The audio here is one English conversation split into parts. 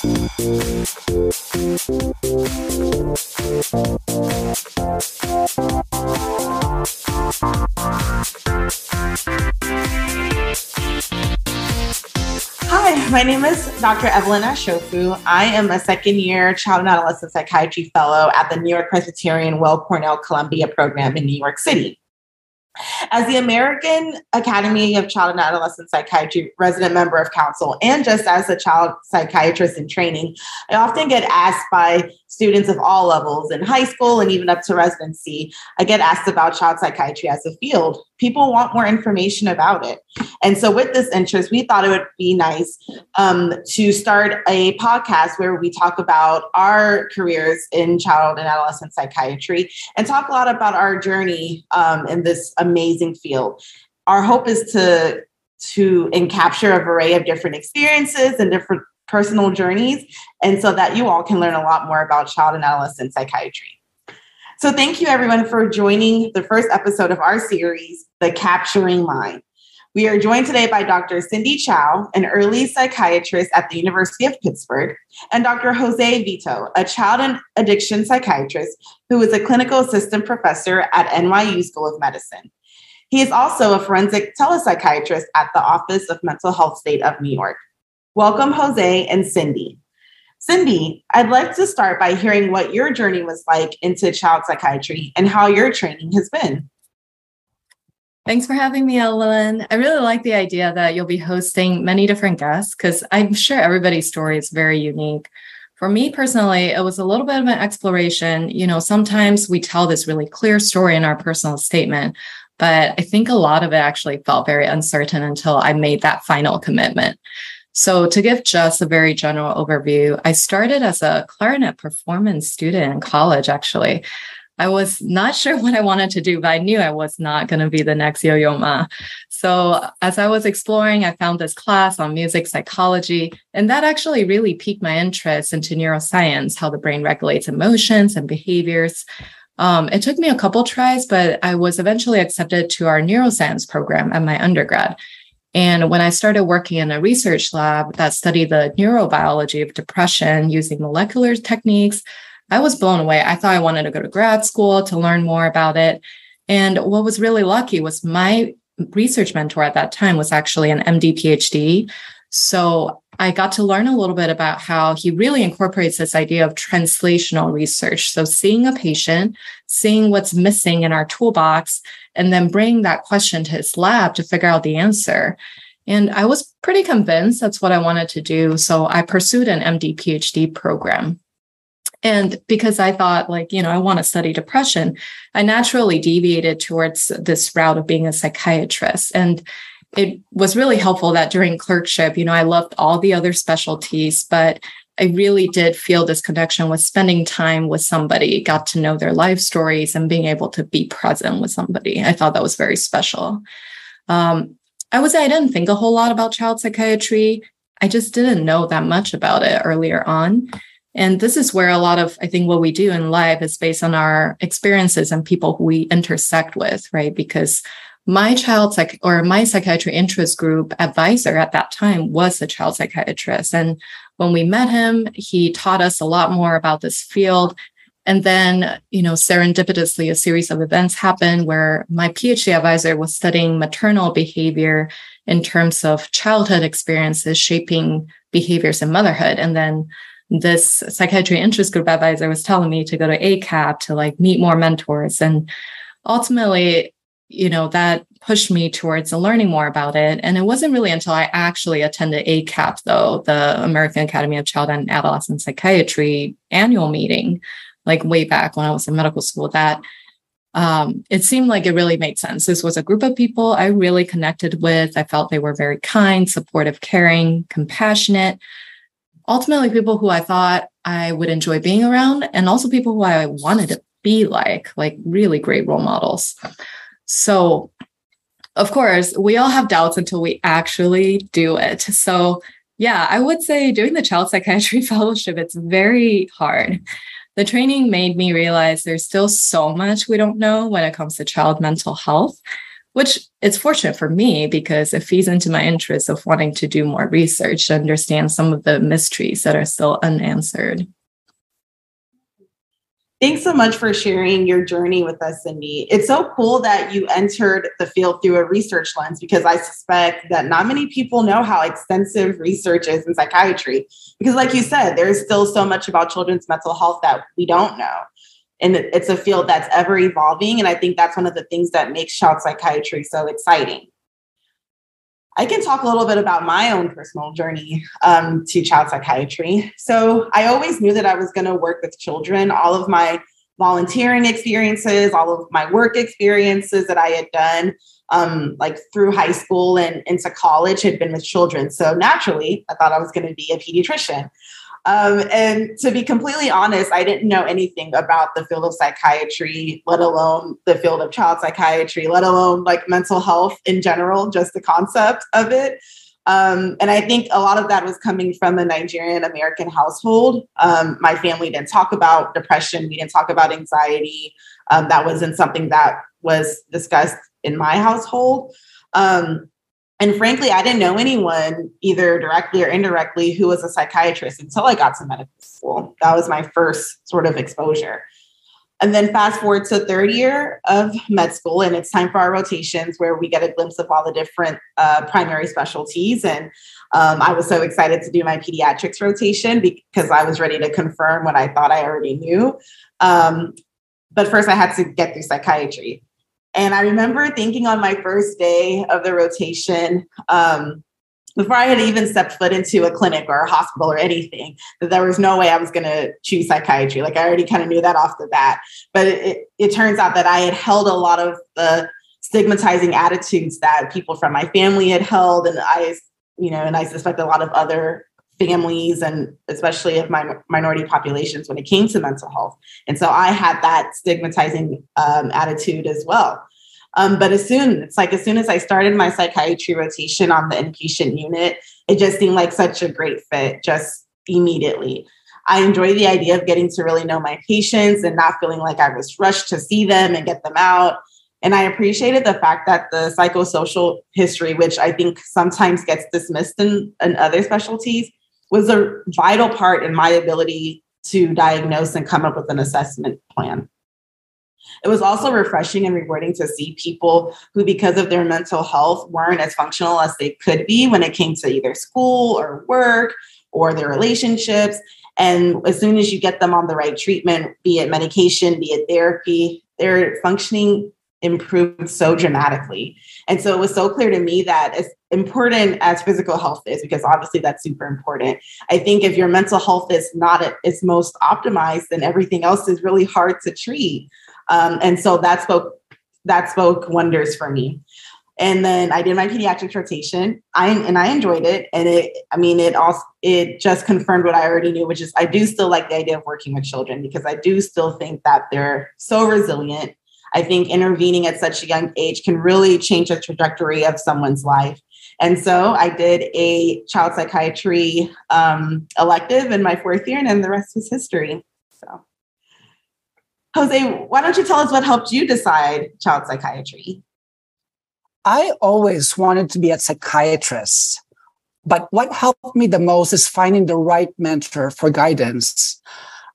Hi, my name is Dr. Evelyn Ashiofu. I am a second year child and adolescent psychiatry fellow at the New York Presbyterian Weill Cornell Columbia program in New York City. As the American Academy of Child and Adolescent Psychiatry resident member of council, and just as a child psychiatrist in training, I often get asked by students of all levels in high school and even up to residency. I get asked about child psychiatry as a field. People want more information about it. And so, with this interest, we thought it would be nice um, to start a podcast where we talk about our careers in child and adolescent psychiatry and talk a lot about our journey um, in this amazing field. Our hope is to to encapture a array of different experiences and different personal journeys, and so that you all can learn a lot more about child and adolescent psychiatry. So, thank you everyone for joining the first episode of our series, The Capturing Mind. We are joined today by Dr. Cindy Chou, an early psychiatrist at the University of Pittsburgh, and Dr. Jose Vito, a child and addiction psychiatrist who is a clinical assistant professor at NYU School of Medicine. He is also a forensic telepsychiatrist at the Office of Mental Health State of New York. Welcome, Jose and Cindy. Cindy, I'd like to start by hearing what your journey was like into child psychiatry and how your training has been. Thanks for having me, Ellen. I really like the idea that you'll be hosting many different guests because I'm sure everybody's story is very unique. For me personally, it was a little bit of an exploration. You know, sometimes we tell this really clear story in our personal statement, but I think a lot of it actually felt very uncertain until I made that final commitment. So, to give just a very general overview, I started as a clarinet performance student in college, actually. I was not sure what I wanted to do, but I knew I was not going to be the next Yo Yo Ma. So as I was exploring, I found this class on music psychology, and that actually really piqued my interest into neuroscience, how the brain regulates emotions and behaviors. Um, it took me a couple tries, but I was eventually accepted to our neuroscience program at my undergrad. And when I started working in a research lab that studied the neurobiology of depression using molecular techniques, I was blown away. I thought I wanted to go to grad school to learn more about it. And what was really lucky was my research mentor at that time was actually an MD PhD. So I got to learn a little bit about how he really incorporates this idea of translational research. So seeing a patient, seeing what's missing in our toolbox, and then bringing that question to his lab to figure out the answer. And I was pretty convinced that's what I wanted to do. So I pursued an MD PhD program. And because I thought, like, you know, I want to study depression, I naturally deviated towards this route of being a psychiatrist. And it was really helpful that during clerkship, you know, I loved all the other specialties, but I really did feel this connection with spending time with somebody, got to know their life stories and being able to be present with somebody. I thought that was very special. Um, I would say I didn't think a whole lot about child psychiatry. I just didn't know that much about it earlier on. And this is where a lot of, I think, what we do in life is based on our experiences and people who we intersect with, right? Because my child psych or my psychiatry interest group advisor at that time was a child psychiatrist. And when we met him, he taught us a lot more about this field. And then, you know, serendipitously, a series of events happened where my PhD advisor was studying maternal behavior in terms of childhood experiences shaping behaviors in motherhood. And then this psychiatry interest group advisor was telling me to go to ACAP to like meet more mentors. And ultimately, you know, that pushed me towards learning more about it. And it wasn't really until I actually attended ACAP, though, the American Academy of Child and Adolescent Psychiatry annual meeting, like way back when I was in medical school, that um, it seemed like it really made sense. This was a group of people I really connected with. I felt they were very kind, supportive, caring, compassionate ultimately people who I thought I would enjoy being around and also people who I wanted to be like, like really great role models. So, of course, we all have doubts until we actually do it. So, yeah, I would say doing the child psychiatry fellowship, it's very hard. The training made me realize there's still so much we don't know when it comes to child mental health which it's fortunate for me because it feeds into my interest of wanting to do more research to understand some of the mysteries that are still unanswered. Thanks so much for sharing your journey with us, Cindy. It's so cool that you entered the field through a research lens because I suspect that not many people know how extensive research is in psychiatry. Because, like you said, there's still so much about children's mental health that we don't know. And it's a field that's ever evolving. And I think that's one of the things that makes child psychiatry so exciting. I can talk a little bit about my own personal journey um, to child psychiatry. So I always knew that I was going to work with children. All of my volunteering experiences, all of my work experiences that I had done, um, like through high school and into college, had been with children. So naturally, I thought I was going to be a pediatrician. Um, and to be completely honest, I didn't know anything about the field of psychiatry, let alone the field of child psychiatry, let alone like mental health in general, just the concept of it. Um, and I think a lot of that was coming from a Nigerian American household. Um, my family didn't talk about depression, we didn't talk about anxiety. Um, that wasn't something that was discussed in my household. Um, and frankly, I didn't know anyone either directly or indirectly who was a psychiatrist until I got to medical school. That was my first sort of exposure. And then fast forward to third year of med school, and it's time for our rotations where we get a glimpse of all the different uh, primary specialties. And um, I was so excited to do my pediatrics rotation because I was ready to confirm what I thought I already knew. Um, but first, I had to get through psychiatry. And I remember thinking on my first day of the rotation, um, before I had even stepped foot into a clinic or a hospital or anything, that there was no way I was going to choose psychiatry. Like I already kind of knew that off the bat. But it, it, it turns out that I had held a lot of the stigmatizing attitudes that people from my family had held, and I, you know, and I suspect a lot of other families and especially of my minority populations when it came to mental health. And so I had that stigmatizing um, attitude as well. Um, but as soon, it's like as soon as I started my psychiatry rotation on the inpatient unit, it just seemed like such a great fit just immediately. I enjoy the idea of getting to really know my patients and not feeling like I was rushed to see them and get them out. And I appreciated the fact that the psychosocial history, which I think sometimes gets dismissed in, in other specialties, was a vital part in my ability to diagnose and come up with an assessment plan. It was also refreshing and rewarding to see people who, because of their mental health, weren't as functional as they could be when it came to either school or work or their relationships. And as soon as you get them on the right treatment, be it medication, be it therapy, they're functioning improved so dramatically. And so it was so clear to me that as important as physical health is, because obviously that's super important, I think if your mental health is not at its most optimized, then everything else is really hard to treat. Um, and so that spoke that spoke wonders for me. And then I did my pediatrics rotation. I and I enjoyed it. And it, I mean, it also it just confirmed what I already knew, which is I do still like the idea of working with children because I do still think that they're so resilient I think intervening at such a young age can really change the trajectory of someone's life. And so I did a child psychiatry um, elective in my fourth year, and then the rest is history. So, Jose, why don't you tell us what helped you decide child psychiatry? I always wanted to be a psychiatrist, but what helped me the most is finding the right mentor for guidance.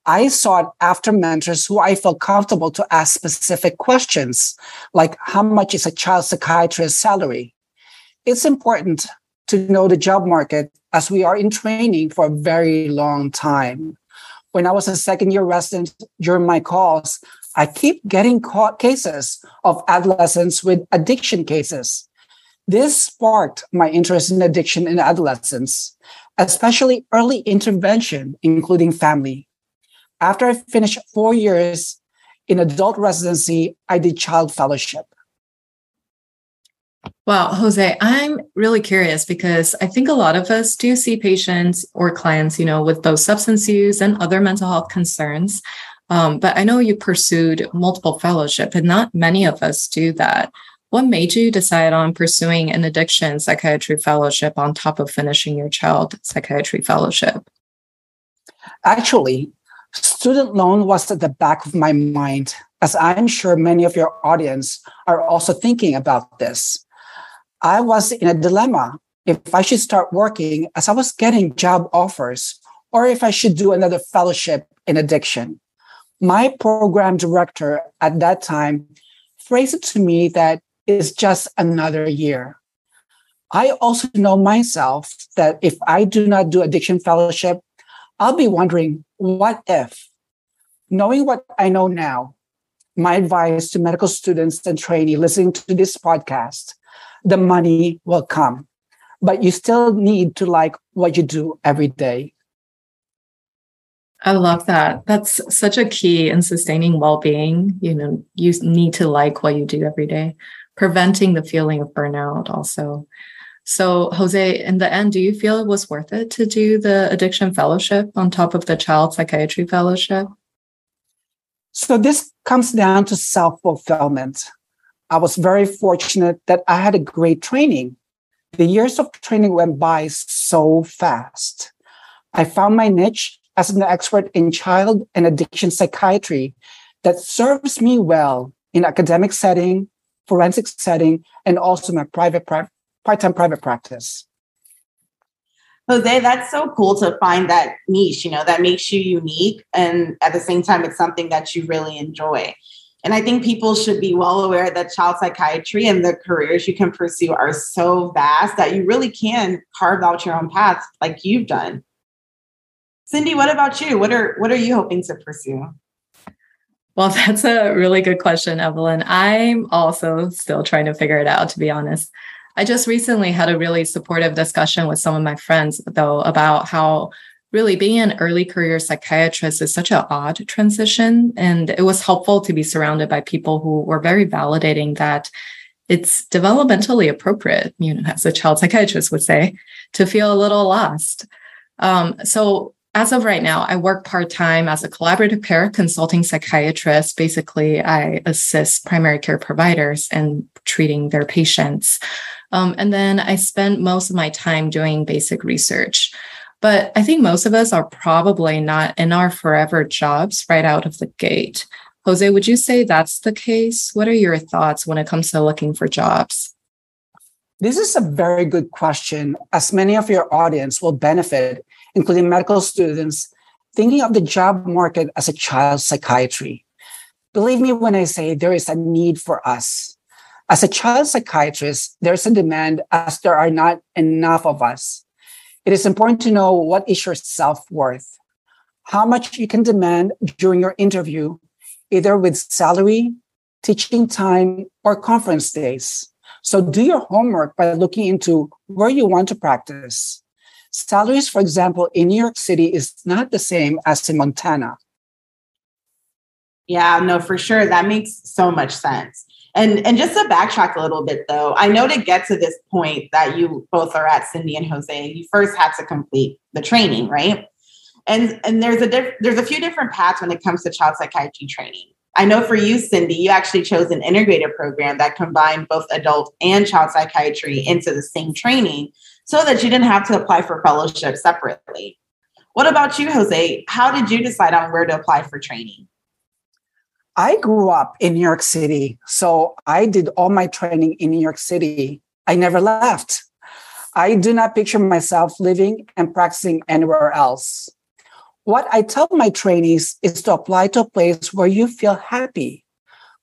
I sought after mentors who I felt comfortable to ask specific questions, like how much is a child psychiatrist's salary? It's important to know the job market as we are in training for a very long time. When I was a second year resident during my calls, I keep getting caught cases of adolescents with addiction cases. This sparked my interest in addiction in adolescents, especially early intervention, including family after I finished four years in adult residency, I did child fellowship. Wow, Jose, I'm really curious because I think a lot of us do see patients or clients, you know, with both substance use and other mental health concerns. Um, but I know you pursued multiple fellowship, and not many of us do that. What made you decide on pursuing an addiction psychiatry fellowship on top of finishing your child psychiatry fellowship? Actually, student loan was at the back of my mind as I'm sure many of your audience are also thinking about this. I was in a dilemma if I should start working as I was getting job offers or if I should do another fellowship in addiction. My program director at that time phrased it to me that it's just another year. I also know myself that if I do not do addiction fellowship, I'll be wondering, what if? Knowing what I know now, my advice to medical students and trainees listening to this podcast, the money will come, but you still need to like what you do every day. I love that. That's such a key in sustaining well-being. You know, you need to like what you do every day, preventing the feeling of burnout also. So, Jose, in the end, do you feel it was worth it to do the addiction fellowship on top of the child psychiatry fellowship? So, this comes down to self fulfillment. I was very fortunate that I had a great training. The years of training went by so fast. I found my niche as an expert in child and addiction psychiatry that serves me well in academic setting, forensic setting, and also my private part-time private practice. Jose, that's so cool to find that niche, you know, that makes you unique. And at the same time, it's something that you really enjoy. And I think people should be well aware that child psychiatry and the careers you can pursue are so vast that you really can carve out your own path like you've done. Cindy, what about you? What are what are you hoping to pursue? Well, that's a really good question, Evelyn. I'm also still trying to figure it out, to be honest. I just recently had a really supportive discussion with some of my friends, though, about how really being an early career psychiatrist is such an odd transition. And it was helpful to be surrounded by people who were very validating that it's developmentally appropriate, you know, as a child psychiatrist would say, to feel a little lost. Um, so as of right now, I work part time as a collaborative care consulting psychiatrist. Basically, I assist primary care providers in treating their patients. Um, and then I spend most of my time doing basic research. But I think most of us are probably not in our forever jobs right out of the gate. Jose, would you say that's the case? What are your thoughts when it comes to looking for jobs? This is a very good question, as many of your audience will benefit, including medical students, thinking of the job market as a child psychiatry. Believe me when I say there is a need for us. As a child psychiatrist, there's a demand as there are not enough of us. It is important to know what is your self worth, how much you can demand during your interview, either with salary, teaching time, or conference days. So do your homework by looking into where you want to practice. Salaries, for example, in New York City is not the same as in Montana. Yeah, no, for sure. That makes so much sense. And and just to backtrack a little bit though, I know to get to this point that you both are at, Cindy and Jose, you first had to complete the training, right? And and there's a diff- there's a few different paths when it comes to child psychiatry training. I know for you, Cindy, you actually chose an integrated program that combined both adult and child psychiatry into the same training so that you didn't have to apply for fellowship separately. What about you, Jose? How did you decide on where to apply for training? I grew up in New York City, so I did all my training in New York City. I never left. I do not picture myself living and practicing anywhere else. What I tell my trainees is to apply to a place where you feel happy.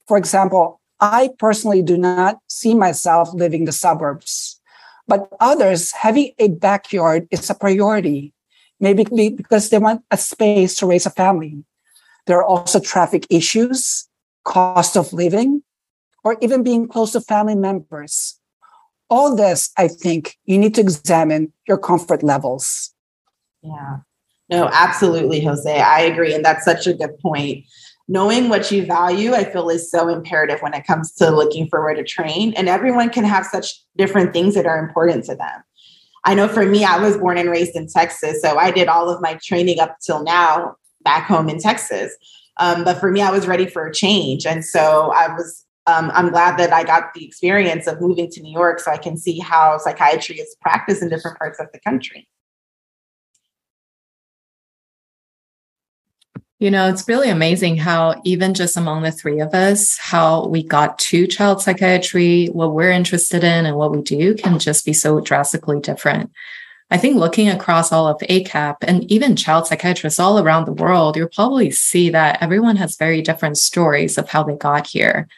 For example, I personally do not see myself living the suburbs, but others having a backyard is a priority, maybe because they want a space to raise a family. There are also traffic issues, cost of living, or even being close to family members. All this, I think, you need to examine your comfort levels. Yeah. No, absolutely, Jose. I agree. And that's such a good point. Knowing what you value, I feel is so imperative when it comes to looking for where to train. And everyone can have such different things that are important to them. I know for me, I was born and raised in Texas. So I did all of my training up till now back home in Texas. Um, but for me, I was ready for a change. And so I was, um, I'm glad that I got the experience of moving to New York so I can see how psychiatry is practiced in different parts of the country. You know, it's really amazing how even just among the three of us, how we got to child psychiatry, what we're interested in and what we do can just be so drastically different. I think looking across all of ACAP and even child psychiatrists all around the world, you'll probably see that everyone has very different stories of how they got here.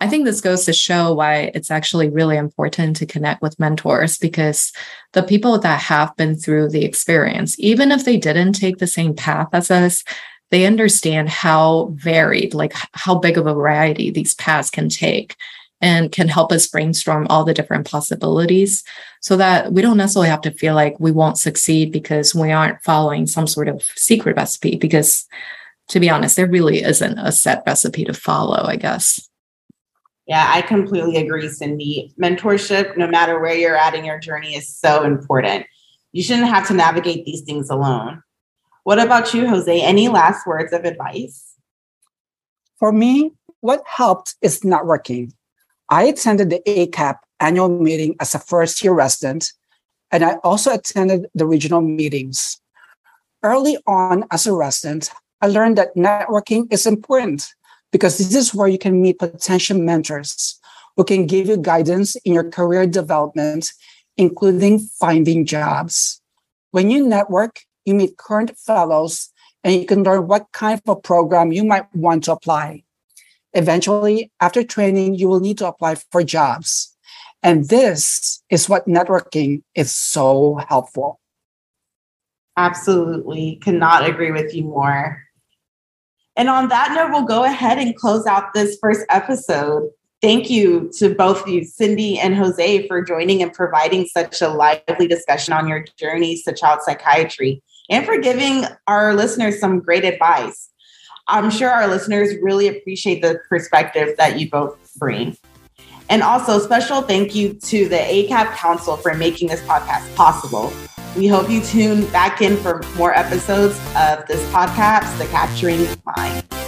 I think this goes to show why it's actually really important to connect with mentors because the people that have been through the experience, even if they didn't take the same path as us, they understand how varied, like how big of a variety these paths can take and can help us brainstorm all the different possibilities so that we don't necessarily have to feel like we won't succeed because we aren't following some sort of secret recipe. Because to be honest, there really isn't a set recipe to follow, I guess. Yeah, I completely agree, Cindy. Mentorship, no matter where you're at in your journey, is so important. You shouldn't have to navigate these things alone. What about you, Jose? Any last words of advice? For me, what helped is networking. I attended the ACAP annual meeting as a first year resident, and I also attended the regional meetings. Early on as a resident, I learned that networking is important because this is where you can meet potential mentors who can give you guidance in your career development, including finding jobs. When you network, you meet current fellows and you can learn what kind of a program you might want to apply. Eventually, after training, you will need to apply for jobs. And this is what networking is so helpful. Absolutely. Cannot agree with you more. And on that note, we'll go ahead and close out this first episode. Thank you to both of you, Cindy and Jose, for joining and providing such a lively discussion on your journeys to child psychiatry and for giving our listeners some great advice. I'm sure our listeners really appreciate the perspective that you both bring. And also, special thank you to the ACAP Council for making this podcast possible. We hope you tune back in for more episodes of this podcast, The Capturing Mind.